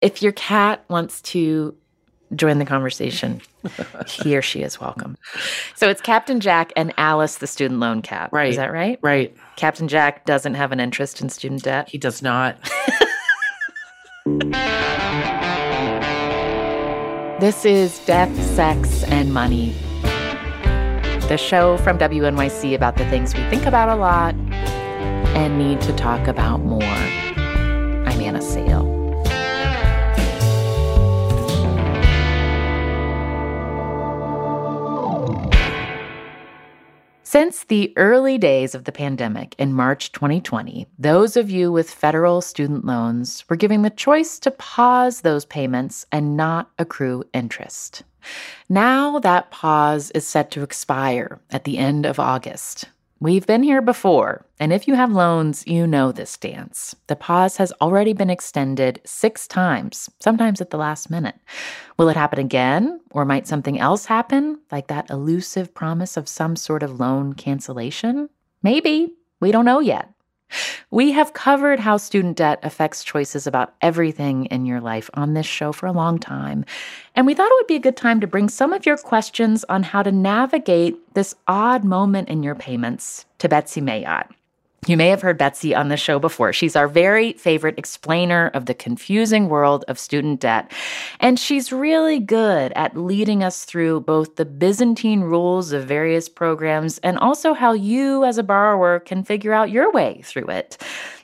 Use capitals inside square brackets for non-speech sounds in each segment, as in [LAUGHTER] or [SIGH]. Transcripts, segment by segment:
If your cat wants to join the conversation, he or she is welcome. So it's Captain Jack and Alice, the student loan cat. Right. Is that right? Right. Captain Jack doesn't have an interest in student debt. He does not. [LAUGHS] This is Death, Sex, and Money, the show from WNYC about the things we think about a lot and need to talk about more. I'm Anna Sale. Since the early days of the pandemic in March 2020, those of you with federal student loans were given the choice to pause those payments and not accrue interest. Now that pause is set to expire at the end of August. We've been here before, and if you have loans, you know this dance. The pause has already been extended six times, sometimes at the last minute. Will it happen again, or might something else happen, like that elusive promise of some sort of loan cancellation? Maybe. We don't know yet. We have covered how student debt affects choices about everything in your life on this show for a long time. And we thought it would be a good time to bring some of your questions on how to navigate this odd moment in your payments to Betsy Mayotte. You may have heard Betsy on the show before. She's our very favorite explainer of the confusing world of student debt. And she's really good at leading us through both the Byzantine rules of various programs and also how you, as a borrower, can figure out your way through it.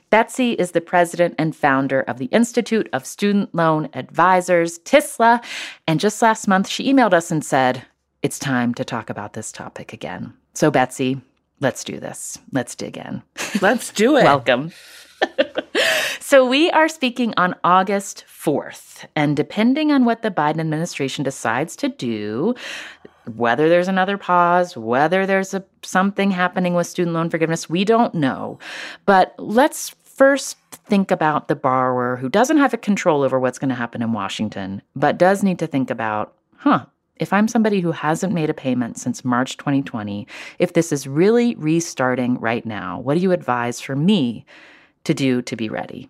Betsy is the president and founder of the Institute of Student Loan Advisors, TISLA. And just last month, she emailed us and said, It's time to talk about this topic again. So, Betsy, Let's do this. Let's dig in. [LAUGHS] Let's do it. Welcome. [LAUGHS] so, we are speaking on August 4th. And depending on what the Biden administration decides to do, whether there's another pause, whether there's a, something happening with student loan forgiveness, we don't know. But let's first think about the borrower who doesn't have a control over what's going to happen in Washington, but does need to think about, huh, if I'm somebody who hasn't made a payment since March 2020, if this is really restarting right now, what do you advise for me to do to be ready?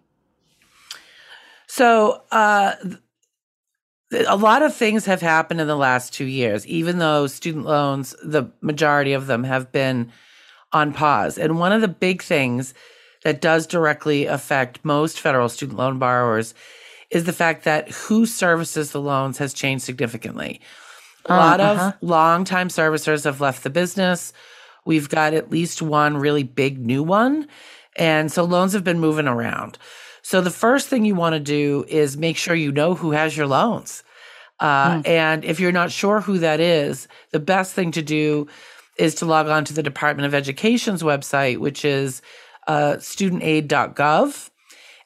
So, uh, a lot of things have happened in the last two years, even though student loans, the majority of them have been on pause. And one of the big things that does directly affect most federal student loan borrowers is the fact that who services the loans has changed significantly. A uh, lot uh-huh. of longtime servicers have left the business. We've got at least one really big new one. And so loans have been moving around. So the first thing you want to do is make sure you know who has your loans. Uh, mm. And if you're not sure who that is, the best thing to do is to log on to the Department of Education's website, which is uh, studentaid.gov,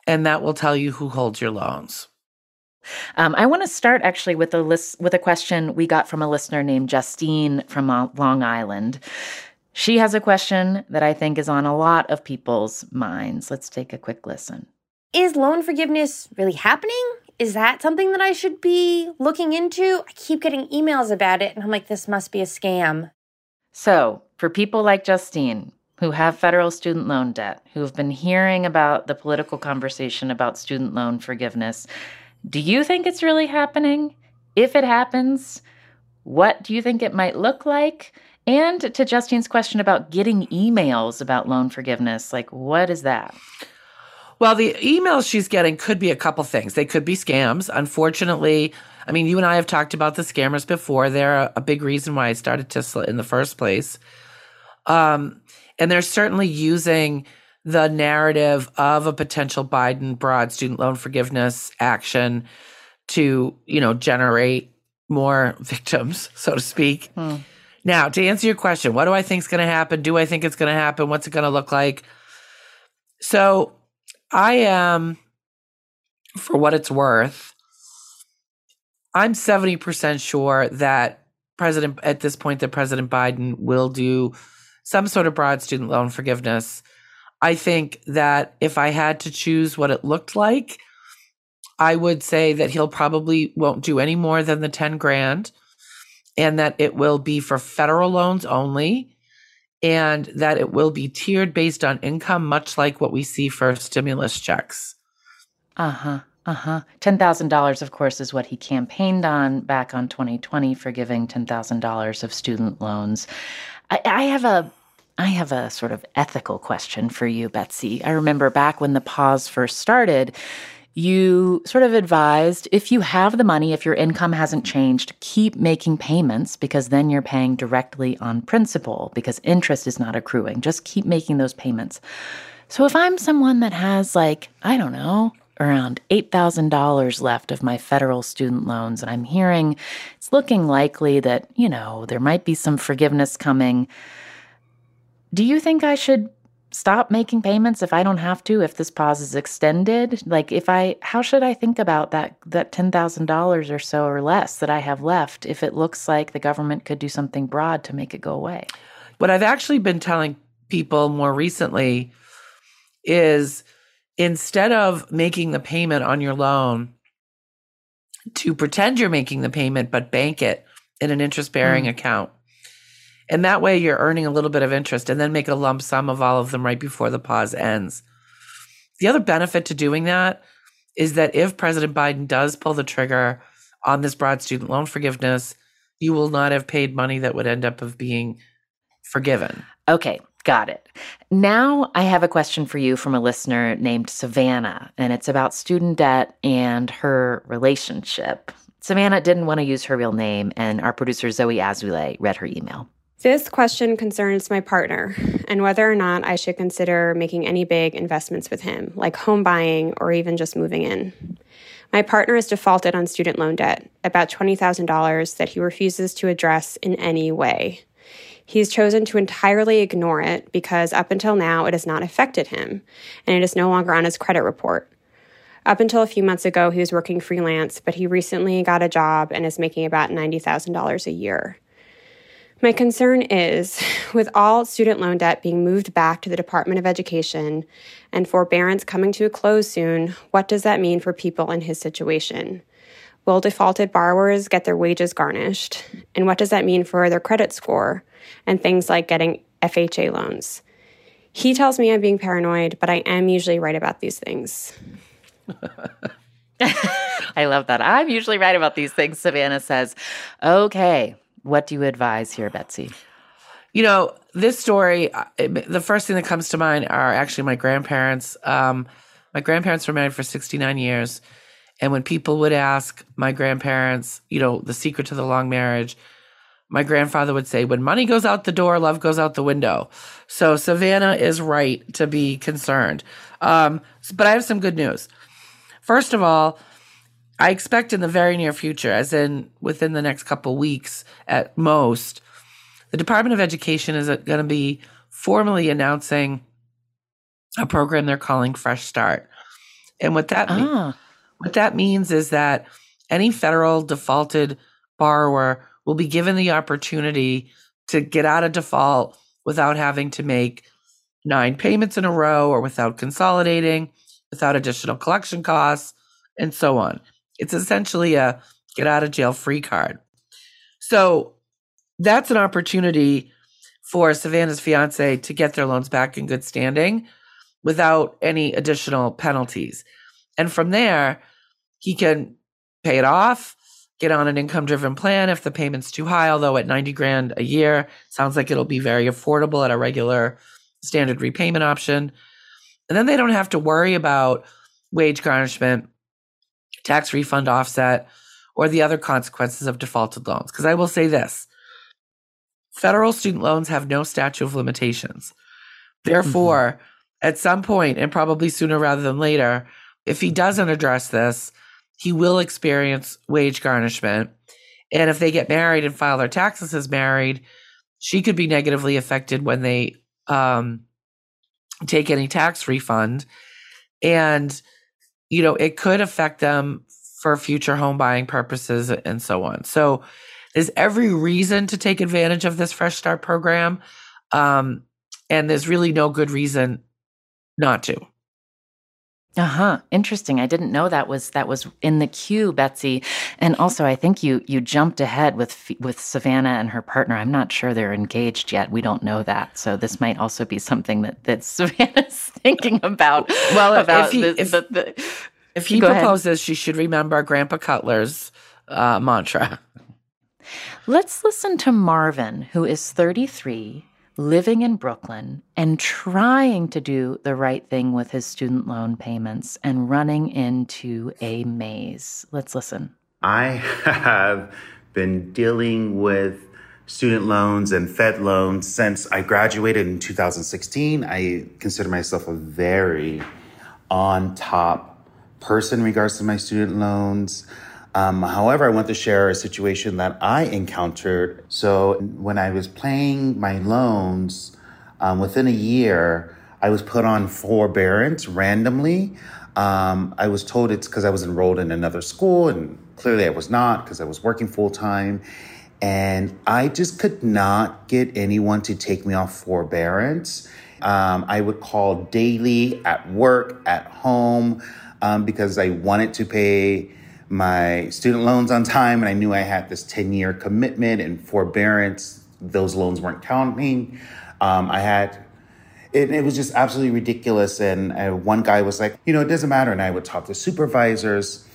and that will tell you who holds your loans. Um, I want to start actually with a list with a question we got from a listener named Justine from Long Island. She has a question that I think is on a lot of people's minds. Let's take a quick listen. Is loan forgiveness really happening? Is that something that I should be looking into? I keep getting emails about it, and I'm like, this must be a scam. So, for people like Justine, who have federal student loan debt, who have been hearing about the political conversation about student loan forgiveness, do you think it's really happening? If it happens, what do you think it might look like? And to Justine's question about getting emails about loan forgiveness, like what is that? Well, the emails she's getting could be a couple things. They could be scams. Unfortunately, I mean, you and I have talked about the scammers before. They're a big reason why I started TISLA in the first place. Um, and they're certainly using the narrative of a potential Biden broad student loan forgiveness action to, you know, generate more [LAUGHS] victims, so to speak. Hmm. Now, to answer your question, what do I think is going to happen? Do I think it's going to happen? What's it going to look like? So, I am, for what it's worth, I'm 70% sure that President, at this point, that President Biden will do some sort of broad student loan forgiveness I think that if I had to choose what it looked like, I would say that he'll probably won't do any more than the 10 grand and that it will be for federal loans only and that it will be tiered based on income, much like what we see for stimulus checks. Uh huh. Uh huh. $10,000, of course, is what he campaigned on back on 2020 for giving $10,000 of student loans. I, I have a I have a sort of ethical question for you, Betsy. I remember back when the pause first started, you sort of advised if you have the money, if your income hasn't changed, keep making payments because then you're paying directly on principal because interest is not accruing. Just keep making those payments. So if I'm someone that has, like, I don't know, around $8,000 left of my federal student loans, and I'm hearing it's looking likely that, you know, there might be some forgiveness coming. Do you think I should stop making payments if I don't have to if this pause is extended? Like if I how should I think about that that $10,000 or so or less that I have left if it looks like the government could do something broad to make it go away? What I've actually been telling people more recently is instead of making the payment on your loan to pretend you're making the payment but bank it in an interest bearing mm. account and that way you're earning a little bit of interest and then make a lump sum of all of them right before the pause ends. The other benefit to doing that is that if President Biden does pull the trigger on this broad student loan forgiveness, you will not have paid money that would end up of being forgiven. Okay, got it. Now I have a question for you from a listener named Savannah, and it's about student debt and her relationship. Savannah didn't want to use her real name, and our producer Zoe Azulay read her email. This question concerns my partner and whether or not I should consider making any big investments with him, like home buying or even just moving in. My partner has defaulted on student loan debt, about $20,000 that he refuses to address in any way. He's chosen to entirely ignore it because up until now it has not affected him and it is no longer on his credit report. Up until a few months ago, he was working freelance, but he recently got a job and is making about $90,000 a year. My concern is [LAUGHS] with all student loan debt being moved back to the Department of Education and forbearance coming to a close soon, what does that mean for people in his situation? Will defaulted borrowers get their wages garnished? And what does that mean for their credit score and things like getting FHA loans? He tells me I'm being paranoid, but I am usually right about these things. [LAUGHS] I love that. I'm usually right about these things, Savannah says. Okay, what do you advise here, Betsy? You know, this story, the first thing that comes to mind are actually my grandparents. Um, my grandparents were married for 69 years. And when people would ask my grandparents, you know, the secret to the long marriage, my grandfather would say, when money goes out the door, love goes out the window. So Savannah is right to be concerned. Um, but I have some good news. First of all, I expect in the very near future, as in within the next couple weeks at most, the Department of Education is going to be formally announcing a program they're calling Fresh Start. And what that ah. what that means is that any federal defaulted borrower will be given the opportunity to get out of default without having to make nine payments in a row or without consolidating, without additional collection costs, and so on. It's essentially a get out of jail free card. So that's an opportunity for Savannah's fiance to get their loans back in good standing without any additional penalties. And from there, he can pay it off, get on an income driven plan if the payment's too high, although at 90 grand a year, sounds like it'll be very affordable at a regular standard repayment option. And then they don't have to worry about wage garnishment tax refund offset, or the other consequences of defaulted loans. Because I will say this federal student loans have no statute of limitations. Therefore, mm-hmm. at some point, and probably sooner rather than later, if he doesn't address this, he will experience wage garnishment. And if they get married and file their taxes as married, she could be negatively affected when they um, take any tax refund. And you know, it could affect them for future home buying purposes and so on. So there's every reason to take advantage of this Fresh Start program. Um, and there's really no good reason not to. Uh huh. Interesting. I didn't know that was that was in the queue, Betsy. And also, I think you you jumped ahead with with Savannah and her partner. I'm not sure they're engaged yet. We don't know that. So this might also be something that that [LAUGHS] Savannah's thinking about. Well, about if, he, the, if, the, the, If he Go ahead. proposes, she should remember Grandpa Cutler's uh, mantra. Let's listen to Marvin, who is 33, living in Brooklyn, and trying to do the right thing with his student loan payments and running into a maze. Let's listen. I have been dealing with student loans and Fed loans since I graduated in 2016. I consider myself a very on top person in regards to my student loans. Um, however, I want to share a situation that I encountered. So, when I was paying my loans, um, within a year, I was put on forbearance randomly. Um, I was told it's because I was enrolled in another school, and clearly I was not because I was working full time. And I just could not get anyone to take me off forbearance. Um, I would call daily at work, at home, um, because I wanted to pay my student loans on time. And I knew I had this 10 year commitment and forbearance. Those loans weren't counting. Um, I had it, it was just absolutely ridiculous. And one guy was like, you know, it doesn't matter. And I would talk to supervisors.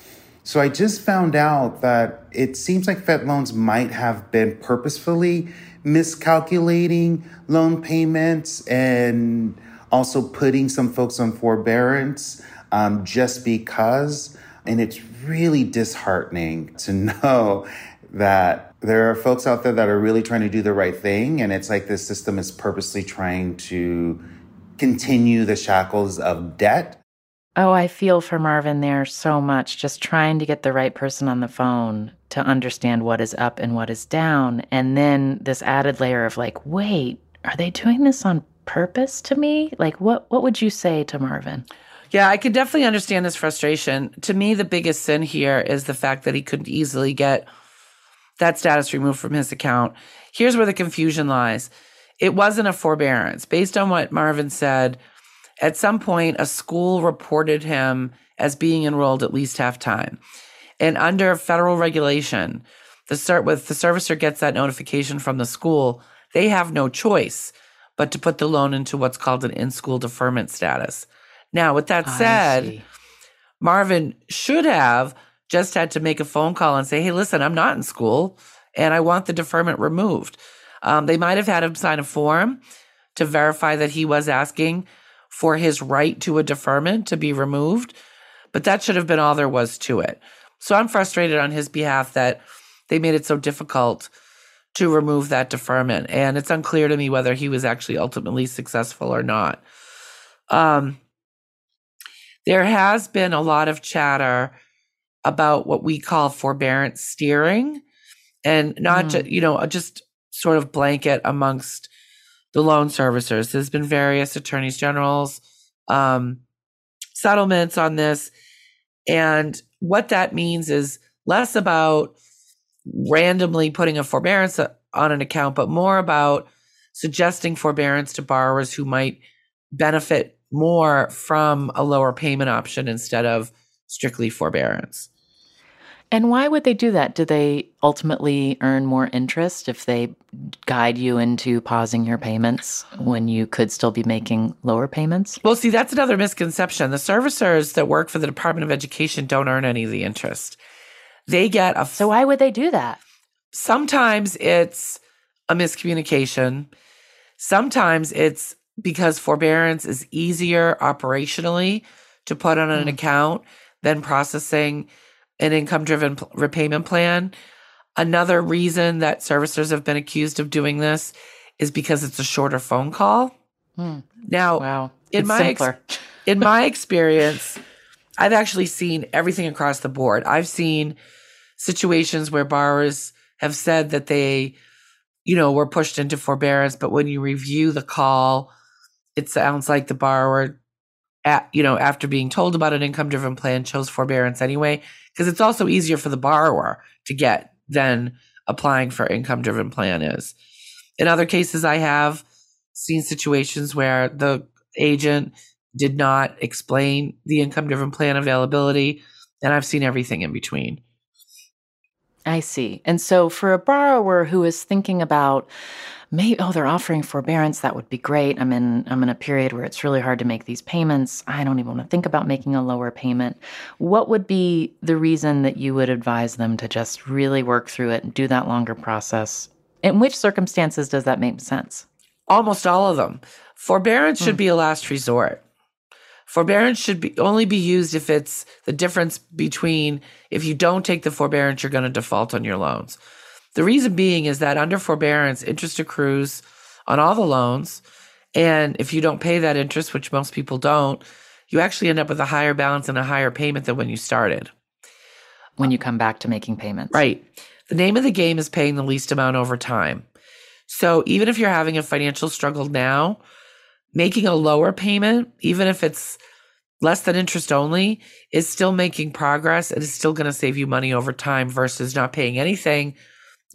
So I just found out that it seems like Fed loans might have been purposefully miscalculating loan payments and also putting some folks on forbearance um, just because. And it's really disheartening to know that there are folks out there that are really trying to do the right thing. And it's like this system is purposely trying to continue the shackles of debt. Oh, I feel for Marvin there so much, just trying to get the right person on the phone to understand what is up and what is down. And then this added layer of like, wait, are they doing this on purpose to me? Like, what, what would you say to Marvin? Yeah, I can definitely understand his frustration. To me, the biggest sin here is the fact that he couldn't easily get that status removed from his account. Here's where the confusion lies it wasn't a forbearance. Based on what Marvin said, at some point, a school reported him as being enrolled at least half time. And under federal regulation, the start with the servicer gets that notification from the school, they have no choice but to put the loan into what's called an in-school deferment status. Now, with that said. Marvin should have just had to make a phone call and say, hey, listen, I'm not in school and I want the deferment removed. Um, they might have had him sign a form to verify that he was asking for his right to a deferment to be removed, but that should have been all there was to it. So I'm frustrated on his behalf that they made it so difficult to remove that deferment. And it's unclear to me whether he was actually ultimately successful or not. Um, there has been a lot of chatter about what we call forbearance steering. And not Mm. ju- you know just sort of blanket amongst the loan servicers. There's been various attorneys generals um, settlements on this. And what that means is less about randomly putting a forbearance on an account but more about suggesting forbearance to borrowers who might benefit more from a lower payment option instead of strictly forbearance. And why would they do that? Do they ultimately earn more interest if they guide you into pausing your payments when you could still be making lower payments? Well, see, that's another misconception. The servicers that work for the Department of Education don't earn any of the interest. They get a So why would they do that? sometimes it's a miscommunication. Sometimes it's because forbearance is easier operationally to put on an Mm. account than processing an income driven repayment plan. Another reason that servicers have been accused of doing this is because it's a shorter phone call. Hmm. Now, Wow. in it's my ex- in my [LAUGHS] experience, I've actually seen everything across the board. I've seen situations where borrowers have said that they, you know, were pushed into forbearance, but when you review the call, it sounds like the borrower, at, you know, after being told about an income driven plan, chose forbearance anyway, because it's also easier for the borrower to get than applying for income driven plan is. In other cases, I have seen situations where the agent did not explain the income driven plan availability, and I've seen everything in between. I see. And so for a borrower who is thinking about maybe oh they're offering forbearance that would be great. I'm in i'm in a period where it's really hard to make these payments. I don't even want to think about making a lower payment. What would be the reason that you would advise them to just really work through it and do that longer process? In which circumstances does that make sense? Almost all of them. Forbearance should hmm. be a last resort. Forbearance should be only be used if it's the difference between if you don't take the forbearance you're going to default on your loans the reason being is that under forbearance, interest accrues on all the loans. And if you don't pay that interest, which most people don't, you actually end up with a higher balance and a higher payment than when you started. When you come back to making payments. Right. The name of the game is paying the least amount over time. So even if you're having a financial struggle now, making a lower payment, even if it's less than interest only, is still making progress and is still going to save you money over time versus not paying anything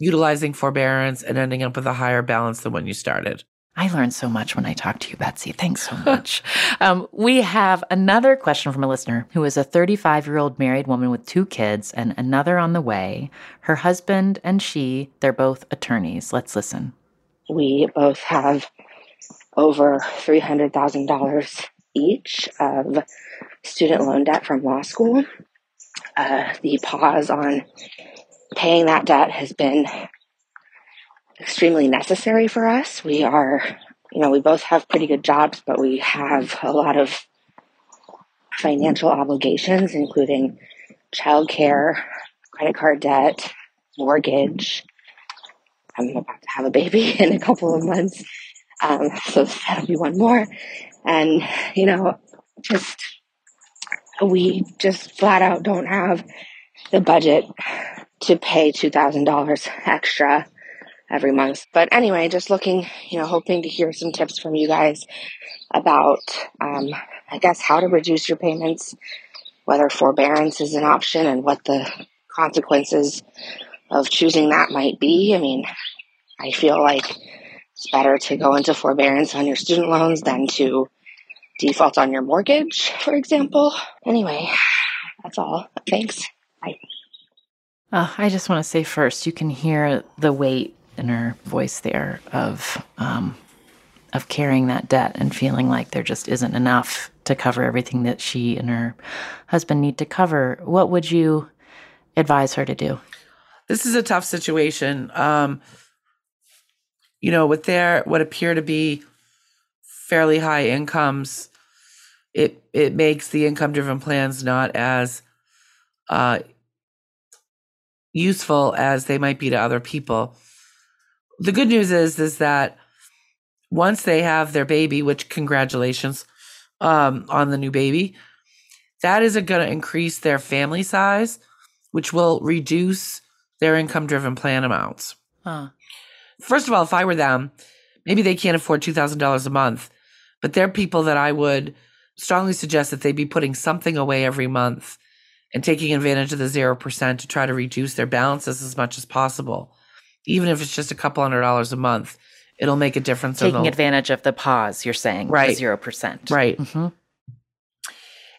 utilizing forbearance and ending up with a higher balance than when you started. I learned so much when I talked to you, Betsy. Thanks so [LAUGHS] much. um, we have another question from a listener who is a 35 year old married woman with two kids and another on the way. Her husband and she, they're both attorneys. Let's listen. We both have over $300,000 each of student loan debt from law school. Uh, the pause on paying that debt has been extremely necessary for us. We are, you know, we both have pretty good jobs, but we have a lot of financial obligations, including childcare, credit card debt, mortgage. I'm about to have a baby [LAUGHS] in a couple of months. Um, so that'll be one more. And, you know, just, we just flat out don't have the budget to pay $2,000 extra every month. But anyway, just looking, you know, hoping to hear some tips from you guys about, um, I guess, how to reduce your payments, whether forbearance is an option, and what the consequences of choosing that might be. I mean, I feel like it's better to go into forbearance on your student loans than to default on your mortgage, for example. Anyway, that's all. Thanks. Bye. Uh, I just want to say first, you can hear the weight in her voice there of um, of carrying that debt and feeling like there just isn't enough to cover everything that she and her husband need to cover. What would you advise her to do? This is a tough situation. Um, you know, with their what appear to be fairly high incomes, it it makes the income driven plans not as uh, useful as they might be to other people. The good news is is that once they have their baby, which congratulations um, on the new baby, that is going to increase their family size, which will reduce their income driven plan amounts. Huh. First of all, if I were them, maybe they can't afford $2,000 a month, but they're people that I would strongly suggest that they be putting something away every month and taking advantage of the 0% to try to reduce their balances as much as possible. Even if it's just a couple hundred dollars a month, it'll make a difference. Taking advantage of the pause, you're saying, right? Zero percent, right? Mm-hmm.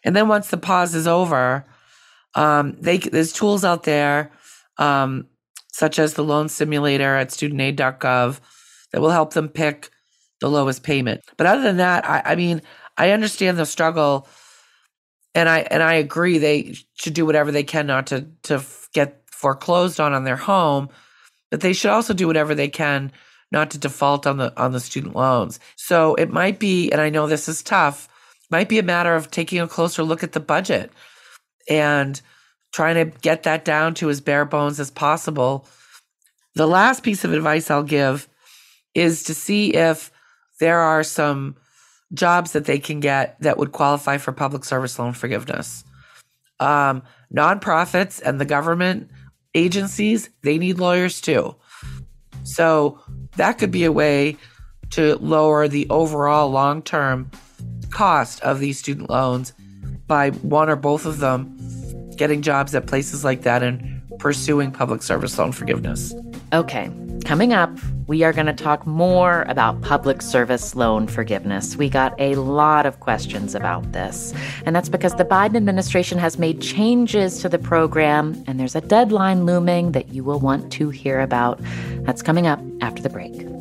And then once the pause is over, um, they there's tools out there, um, such as the loan simulator at studentaid.gov, that will help them pick the lowest payment. But other than that, I, I mean, I understand the struggle and I and I agree they should do whatever they can not to to get foreclosed on on their home, but they should also do whatever they can not to default on the on the student loans. So it might be, and I know this is tough, might be a matter of taking a closer look at the budget and trying to get that down to as bare bones as possible. The last piece of advice I'll give is to see if there are some jobs that they can get that would qualify for public service loan forgiveness. Um, nonprofits and the government agencies, they need lawyers too. So that could be a way to lower the overall long term cost of these student loans by one or both of them getting jobs at places like that and pursuing public service loan forgiveness. Okay, coming up, we are going to talk more about public service loan forgiveness. We got a lot of questions about this, and that's because the Biden administration has made changes to the program, and there's a deadline looming that you will want to hear about. That's coming up after the break.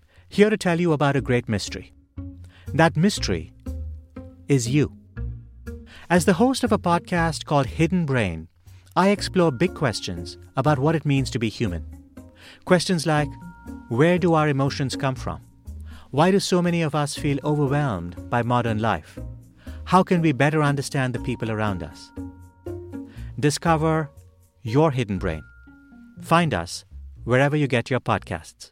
here to tell you about a great mystery. That mystery is you. As the host of a podcast called Hidden Brain, I explore big questions about what it means to be human. Questions like where do our emotions come from? Why do so many of us feel overwhelmed by modern life? How can we better understand the people around us? Discover your hidden brain. Find us wherever you get your podcasts.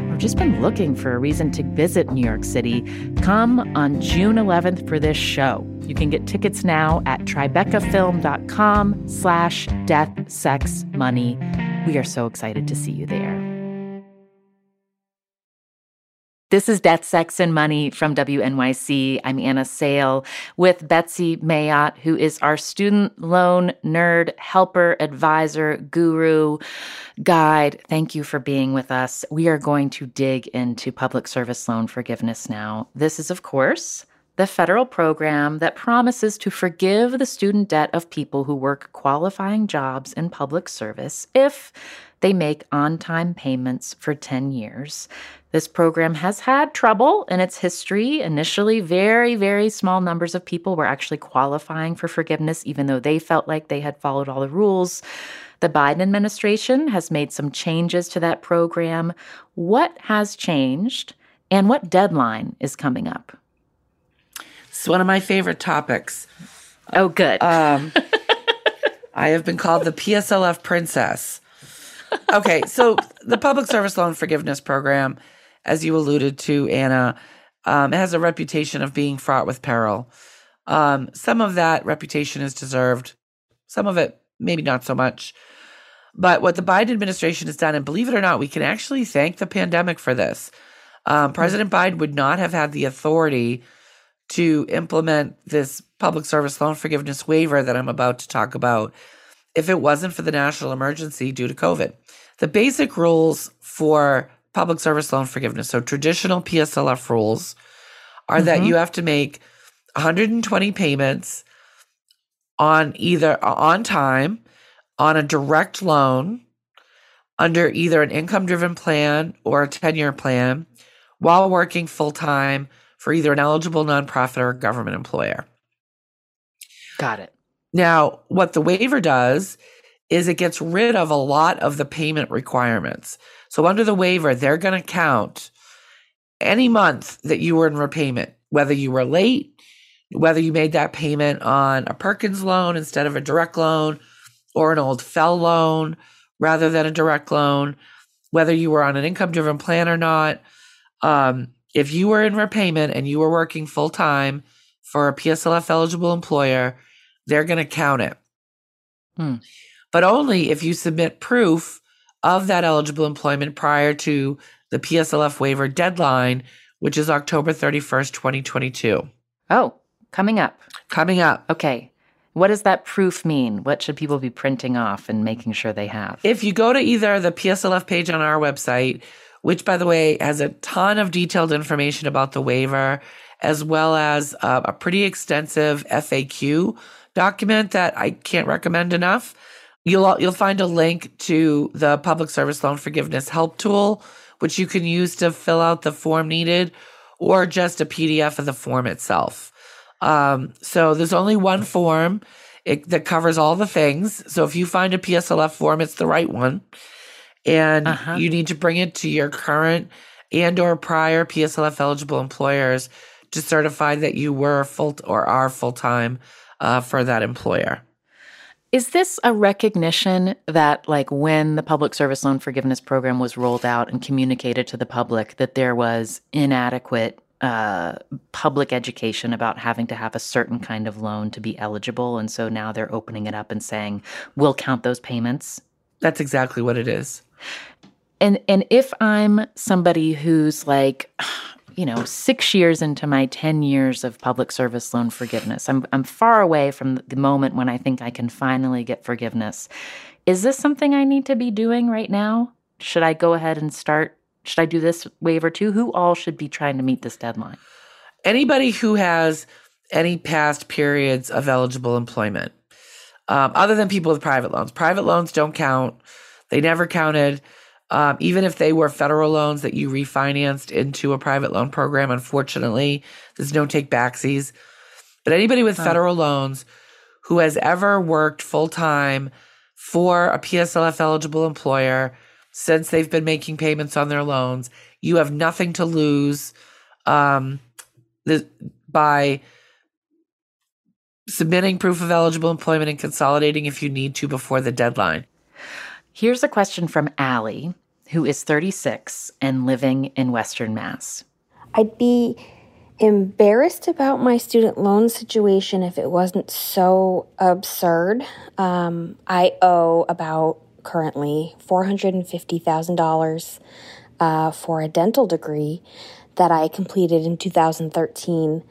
just been looking for a reason to visit New York City, come on June 11th for this show. You can get tickets now at tribecafilm.com slash death, sex, money. We are so excited to see you there. This is Death, Sex, and Money from WNYC. I'm Anna Sale with Betsy Mayotte, who is our student loan nerd, helper, advisor, guru, guide. Thank you for being with us. We are going to dig into public service loan forgiveness now. This is, of course, the federal program that promises to forgive the student debt of people who work qualifying jobs in public service if they make on time payments for 10 years. This program has had trouble in its history. Initially, very, very small numbers of people were actually qualifying for forgiveness, even though they felt like they had followed all the rules. The Biden administration has made some changes to that program. What has changed, and what deadline is coming up? It's one of my favorite topics. Oh, good. Um, I have been called the PSLF princess. Okay, so the Public Service Loan Forgiveness Program, as you alluded to, Anna, um, has a reputation of being fraught with peril. Um, some of that reputation is deserved, some of it maybe not so much. But what the Biden administration has done, and believe it or not, we can actually thank the pandemic for this. Um, President Biden would not have had the authority to implement this public service loan forgiveness waiver that I'm about to talk about if it wasn't for the national emergency due to COVID. The basic rules for public service loan forgiveness, so traditional PSLF rules, are mm-hmm. that you have to make 120 payments on either on time, on a direct loan, under either an income driven plan or a 10 year plan, while working full time for either an eligible nonprofit or a government employer. Got it. Now, what the waiver does is it gets rid of a lot of the payment requirements. So under the waiver, they're going to count any month that you were in repayment, whether you were late, whether you made that payment on a Perkins loan instead of a direct loan or an old FFEL loan rather than a direct loan, whether you were on an income driven plan or not. Um, if you were in repayment and you were working full time for a PSLF eligible employer, they're going to count it. Hmm. But only if you submit proof of that eligible employment prior to the PSLF waiver deadline, which is October 31st, 2022. Oh, coming up. Coming up. Okay. What does that proof mean? What should people be printing off and making sure they have? If you go to either the PSLF page on our website, which by the way has a ton of detailed information about the waiver, as well as uh, a pretty extensive FAQ document that I can't recommend enough. You'll you'll find a link to the public service loan forgiveness help tool, which you can use to fill out the form needed, or just a PDF of the form itself. Um, so there's only one form it, that covers all the things. So if you find a PSLF form, it's the right one, and uh-huh. you need to bring it to your current and or prior PSLF eligible employers to certify that you were full or are full time uh, for that employer. Is this a recognition that, like, when the public service loan forgiveness program was rolled out and communicated to the public, that there was inadequate uh, public education about having to have a certain kind of loan to be eligible? And so now they're opening it up and saying, we'll count those payments? That's exactly what it is. And and if I'm somebody who's like you know, six years into my 10 years of public service loan forgiveness. I'm, I'm far away from the moment when I think I can finally get forgiveness. Is this something I need to be doing right now? Should I go ahead and start? Should I do this waiver too? Who all should be trying to meet this deadline? Anybody who has any past periods of eligible employment, um, other than people with private loans. Private loans don't count. They never counted um, even if they were federal loans that you refinanced into a private loan program, unfortunately, there's no take backsies. But anybody with federal loans who has ever worked full time for a PSLF eligible employer since they've been making payments on their loans, you have nothing to lose um, the, by submitting proof of eligible employment and consolidating if you need to before the deadline. Here's a question from Allie who is 36 and living in Western Mass. I'd be embarrassed about my student loan situation if it wasn't so absurd. Um, I owe about currently $450,000 uh, for a dental degree that I completed in 2013.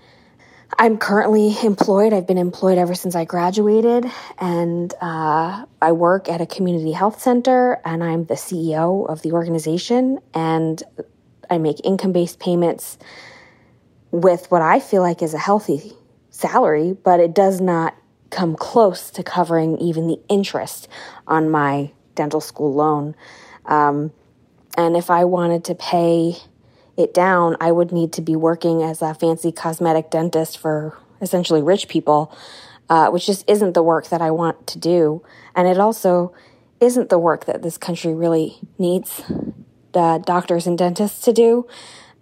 I'm currently employed. I've been employed ever since I graduated, and uh, I work at a community health center, and I'm the CEO of the organization. And I make income based payments with what I feel like is a healthy salary, but it does not come close to covering even the interest on my dental school loan. Um, and if I wanted to pay it down, I would need to be working as a fancy cosmetic dentist for essentially rich people, uh, which just isn't the work that I want to do. And it also isn't the work that this country really needs the doctors and dentists to do.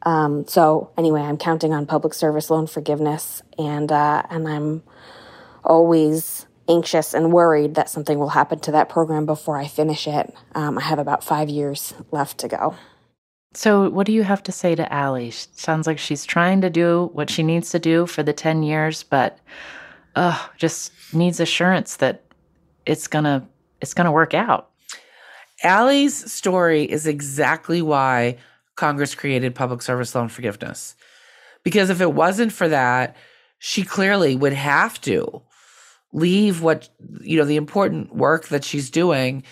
Um, so anyway, I'm counting on public service loan forgiveness, and uh, and I'm always anxious and worried that something will happen to that program before I finish it. Um, I have about five years left to go. So, what do you have to say to Allie? Sounds like she's trying to do what she needs to do for the 10 years, but uh, just needs assurance that it's gonna it's gonna work out. Allie's story is exactly why Congress created public service loan forgiveness. Because if it wasn't for that, she clearly would have to leave what you know the important work that she's doing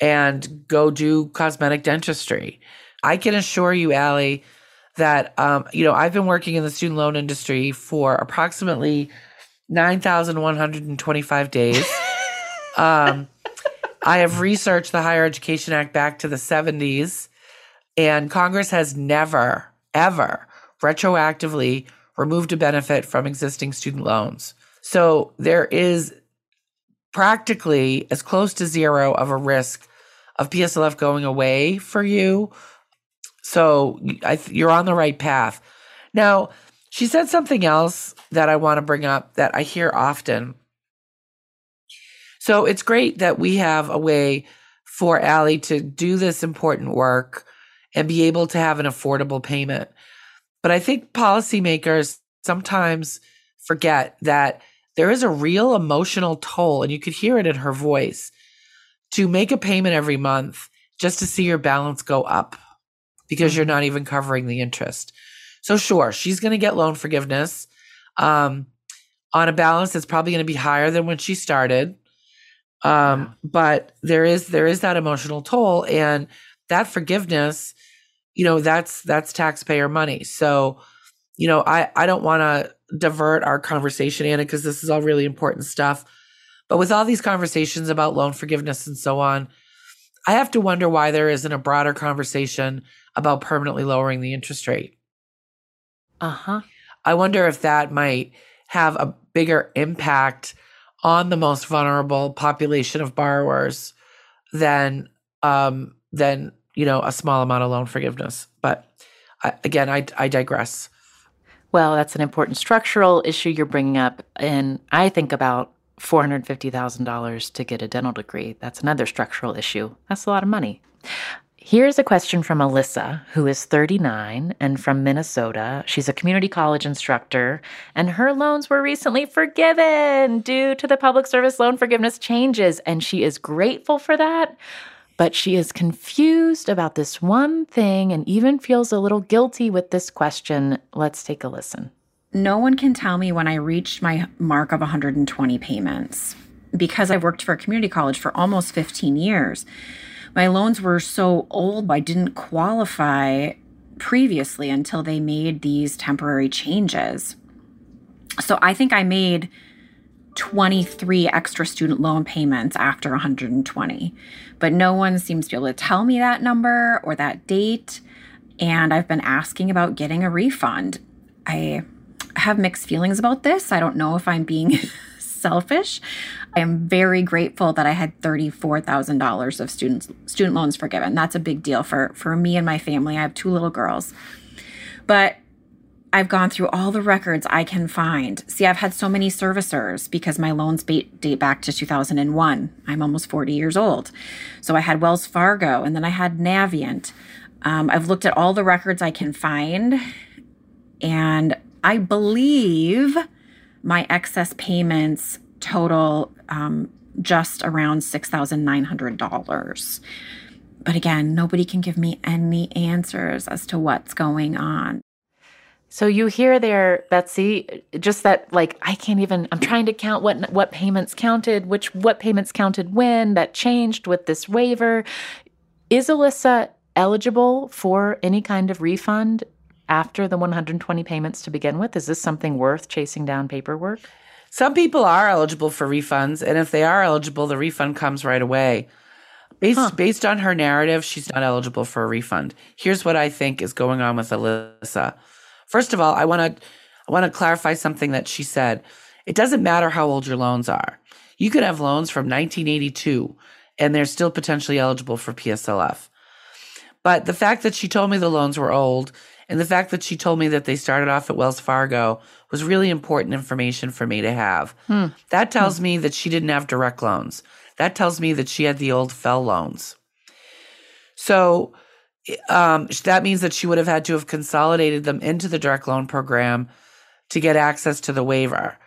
and go do cosmetic dentistry I can assure you, Allie, that um, you know I've been working in the student loan industry for approximately nine thousand one hundred and twenty-five days. [LAUGHS] um, I have researched the Higher Education Act back to the seventies, and Congress has never, ever retroactively removed a benefit from existing student loans. So there is practically as close to zero of a risk of PSLF going away for you so th- you're on the right path. Now, she said something else that I want to bring up that I hear often. So it's great that we have a way for Allie to do this important work and be able to have an affordable payment. But I think policymakers sometimes forget that there is a real emotional toll, and you could hear it in her voice, to make a payment every month just to see your balance go up because you're not even covering the interest. So sure, she's going to get loan forgiveness. Um, on a balance, it's probably going to be higher than when she started. Um, but there is there is that emotional toll, and that forgiveness, you know, that's that's taxpayer money. So, you know, I I don't want to divert our conversation, Anna, because this is all really important stuff. But with all these conversations about loan forgiveness and so on, I have to wonder why there isn't a broader conversation about permanently lowering the interest rate. Uh huh. I wonder if that might have a bigger impact on the most vulnerable population of borrowers than um, than you know a small amount of loan forgiveness. But I, again, I, I digress. Well, that's an important structural issue you're bringing up, and I think about four hundred fifty thousand dollars to get a dental degree. That's another structural issue. That's a lot of money. Here's a question from Alyssa, who is 39 and from Minnesota. She's a community college instructor, and her loans were recently forgiven due to the public service loan forgiveness changes, and she is grateful for that. But she is confused about this one thing and even feels a little guilty with this question. Let's take a listen. No one can tell me when I reached my mark of 120 payments because I've worked for a community college for almost 15 years my loans were so old, I didn't qualify previously until they made these temporary changes. So I think I made 23 extra student loan payments after 120. But no one seems to be able to tell me that number or that date. And I've been asking about getting a refund. I have mixed feelings about this. I don't know if I'm being [LAUGHS] selfish. I am very grateful that I had $34,000 of student student loans forgiven. That's a big deal for for me and my family. I have two little girls. But I've gone through all the records I can find. See, I've had so many servicers because my loans date back to 2001. I'm almost 40 years old. So I had Wells Fargo and then I had Navient. Um, I've looked at all the records I can find, and I believe my excess payments total um, just around $6,900. But again, nobody can give me any answers as to what's going on. So you hear there, Betsy, just that like I can't even I'm trying to count what what payments counted, which what payments counted when, that changed with this waiver. Is Alyssa eligible for any kind of refund after the 120 payments to begin with? Is this something worth chasing down paperwork? Some people are eligible for refunds, and if they are eligible, the refund comes right away. Based huh. based on her narrative, she's not eligible for a refund. Here's what I think is going on with Alyssa. First of all, I want to I want to clarify something that she said. It doesn't matter how old your loans are. You could have loans from 1982 and they're still potentially eligible for PSLF. But the fact that she told me the loans were old and the fact that she told me that they started off at Wells Fargo was really important information for me to have. Hmm. That tells hmm. me that she didn't have direct loans. That tells me that she had the old FFEL loans. So um, that means that she would have had to have consolidated them into the direct loan program to get access to the waiver.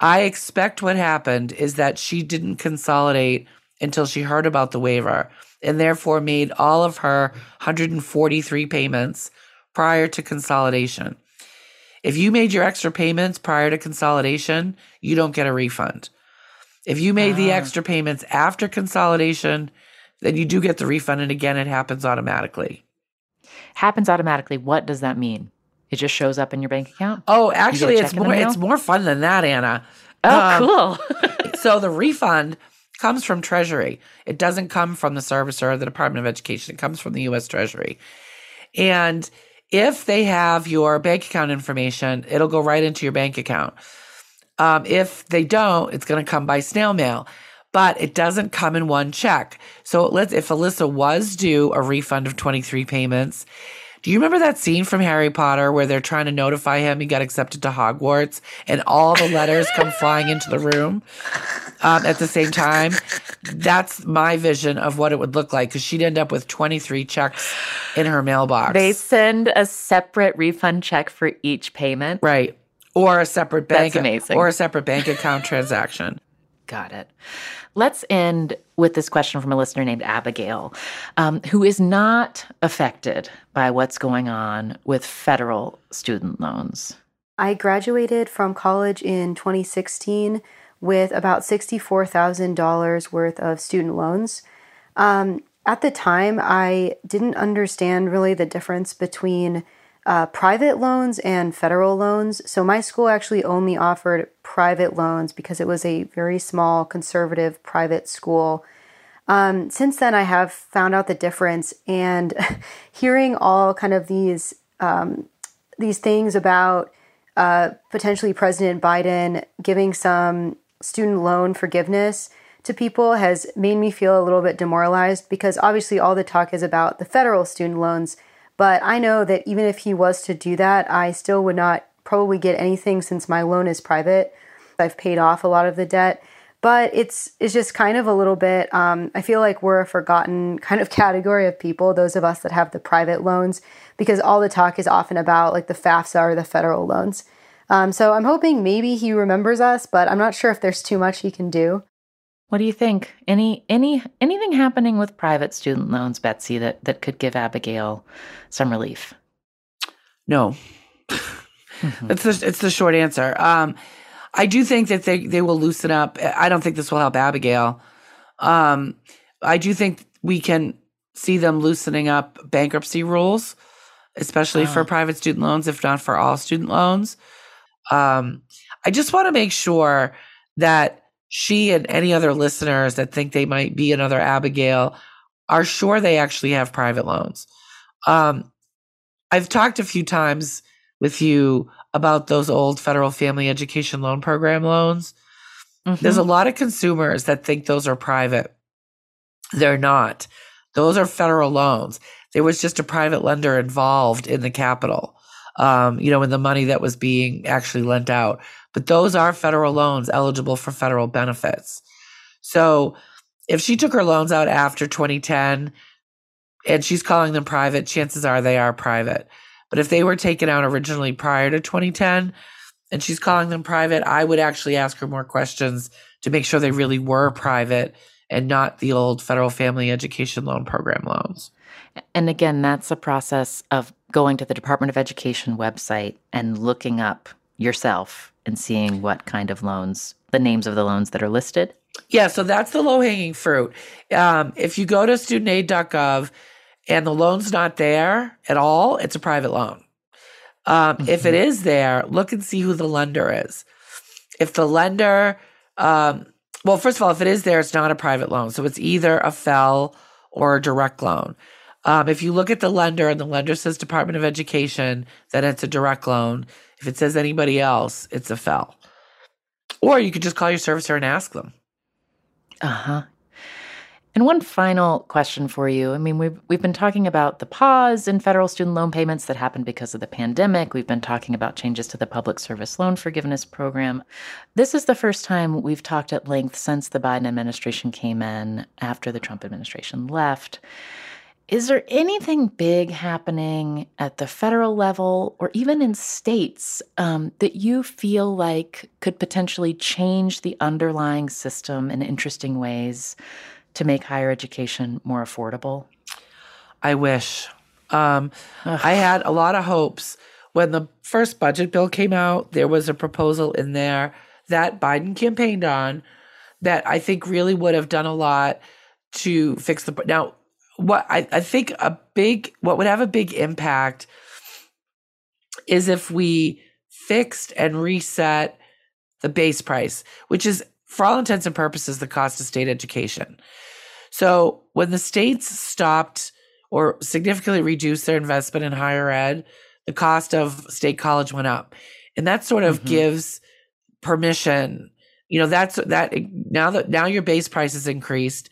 I expect what happened is that she didn't consolidate until she heard about the waiver and therefore made all of her 143 payments prior to consolidation. If you made your extra payments prior to consolidation, you don't get a refund. If you made the ah. extra payments after consolidation, then you do get the refund. And again, it happens automatically. Happens automatically. What does that mean? It just shows up in your bank account? Oh, actually, it's more it's more fun than that, Anna. Oh, um, cool. [LAUGHS] so the refund comes from Treasury. It doesn't come from the servicer or the Department of Education. It comes from the U.S. Treasury, and if they have your bank account information, it'll go right into your bank account. Um, if they don't, it's going to come by snail mail, but it doesn't come in one check. So let's, if Alyssa was due a refund of 23 payments, do you remember that scene from Harry Potter where they're trying to notify him he got accepted to Hogwarts and all the letters come flying into the room um, at the same time? That's my vision of what it would look like because she'd end up with 23 checks in her mailbox. They send a separate refund check for each payment. Right. Or a separate bank That's amazing. or a separate bank account transaction. Got it. Let's end with this question from a listener named Abigail, um, who is not affected by what's going on with federal student loans. I graduated from college in 2016 with about $64,000 worth of student loans. Um, at the time, I didn't understand really the difference between uh, private loans and federal loans. So my school actually only offered private loans because it was a very small conservative private school. Um, since then, I have found out the difference, and [LAUGHS] hearing all kind of these um, these things about uh, potentially President Biden giving some student loan forgiveness to people has made me feel a little bit demoralized because obviously all the talk is about the federal student loans but I know that even if he was to do that, I still would not probably get anything since my loan is private. I've paid off a lot of the debt. But it's it's just kind of a little bit. Um, I feel like we're a forgotten [LAUGHS] kind of category of people, those of us that have the private loans, because all the talk is often about like the FAFSA or the federal loans. Um, so I'm hoping maybe he remembers us, but I'm not sure if there's too much he can do. What do you think? Any any anything happening with private student loans, Betsy, that that could give Abigail some relief? No. Mm-hmm. it's the it's the short answer. Um, I do think that they they will loosen up. I don't think this will help Abigail. Um, I do think we can see them loosening up bankruptcy rules, especially for ah. private student loans, if not for all student loans. Um, I just want to make sure that she and any other listeners that think they might be another Abigail are sure they actually have private loans. Um, I've talked a few times with you about those old federal family education loan program loans. Mm-hmm. There's a lot of consumers that think those are private. They're not. Those are federal loans. There was just a private lender involved in the capital, um, you know, in the money that was being actually lent out but those are federal loans eligible for federal benefits. So if she took her loans out after 2010 and she's calling them private, chances are they are private. But if they were taken out originally prior to 2010 and she's calling them private, I would actually ask her more questions to make sure they really were private and not the old federal family education loan program loans. And again, that's a process of going to the Department of Education website and looking up yourself and seeing what kind of loans, the names of the loans that are listed? Yeah, so that's the low hanging fruit. Um, if you go to studentaid.gov and the loan's not there at all, it's a private loan. Um, mm-hmm. If it mm-hmm. there, look and see who the lender is. If the lender, um, well, first of all, if it is there, it's not a private loan. So it's either a FFEL or a direct loan. Um, if you look at the lender and the lender says Department of Education, then it's a direct loan. If it says anybody else, it's a FFEL. Or you could just call your servicer and ask them. Uh huh. And one final question for you. I mean, we've we've been talking about the pause in federal student loan payments that happened because of the pandemic. We've been talking about changes to the public service loan forgiveness program. This is the first time we've talked at length since the Biden administration came in after the Trump administration left. Is there anything big happening at the federal level or even in states um, that you feel like could potentially change the underlying system in interesting ways to make higher education more affordable? I wish. Um, I had a lot of hopes. When the first budget bill came out, there was a proposal in there that Biden campaigned on that I think really would have done a lot to fix the. Now, what I, I think a big what would have a big impact is if we fixed and reset the base price, which is for all intents and purposes the cost of state education. So when the states stopped or significantly reduced their investment in higher ed, the cost of state college went up. And that sort of mm-hmm. gives permission. You know, that's that now that now your base price is increased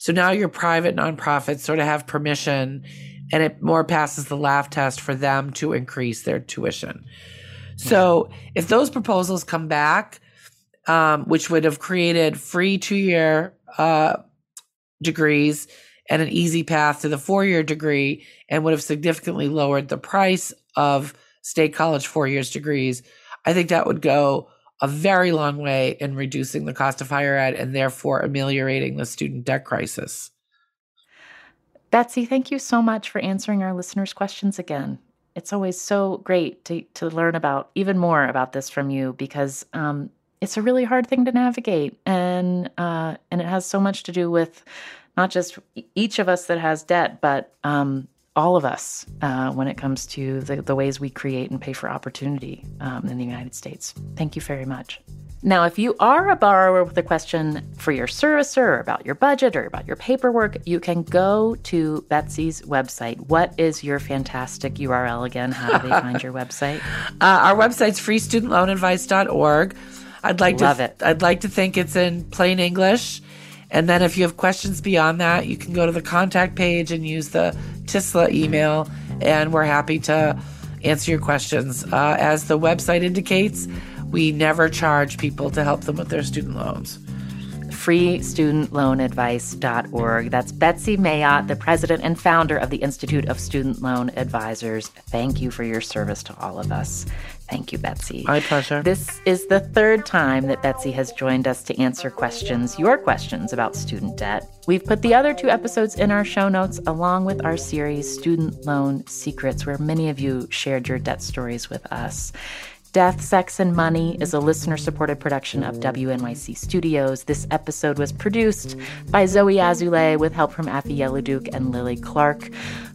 so now your private nonprofits sort of have permission and it more passes the laugh test for them to increase their tuition. So if those proposals come back, um, which would have created free two year uh, degrees and an easy path to the four year degree, and would have significantly lowered the price of state college four years degrees, I think that would go a very long way in reducing the cost of higher ed and therefore ameliorating the student debt crisis. Betsy, thank you so much for answering our listeners' questions again. It's always so great to, to learn about even more about this from you because um, it's a really hard thing to navigate, and uh, and it has so much to do with not just each of us that has debt, but um, all of us uh, when it comes to the, the, ways we create and pay for opportunity um, in the United States. Thank you very much. Now, if you are a borrower with a question for your servicer or about your budget or about your paperwork, you can go to Betsy's website. What is your fantastic URL again? How do they find your website? [LAUGHS] Uh, our website's freestudentloanadvice.org. I'd like Love to it. I'd like to think it's in plain English. And then if you have questions beyond that, you can go to the contact page and use the TISLA email, and we're happy to answer your questions. Uh, as the website indicates, we never charge people to help them with their student loans freestudentloanadvice.org. That's Betsy Mayotte, the president and founder of the Institute of Student Loan Advisors. Thank you for your service to all of us. Thank you, Betsy. My pleasure. This is the third time that Betsy has joined us to answer questions, your questions about student debt. We've put the other two episodes in our show notes along with our series, Student Loan Secrets, where many of you shared your debt stories with us. Death, Sex, and Money is a listener supported production of WNYC Studios. This episode was produced by Zoe Azulay with help from Afi Yellow-Duke and Lily Clark,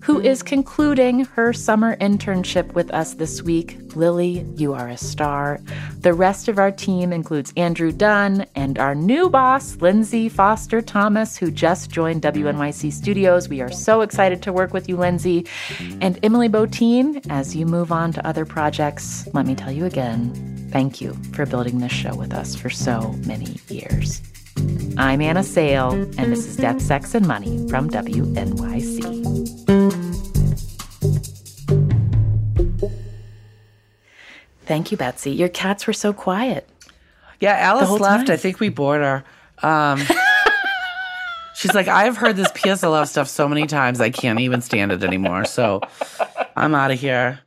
who is concluding her summer internship with us this week. Lily, you are a star. The rest of our team includes Andrew Dunn and our new boss, Lindsay Foster Thomas, who just joined WNYC Studios. We are so excited to work with you, Lindsay. And Emily Botein, as you move on to other projects, let me tell you again, thank you for building this show with us for so many years. I'm Anna Sale, and this is Death, Sex, and Money from WNYC. Thank you, Betsy. Your cats were so quiet. Yeah, Alice left. time. I think we bored her. Um, [LAUGHS] she's like, I've heard this PSLF stuff so many times, I can't even stand it anymore. So I'm out of here.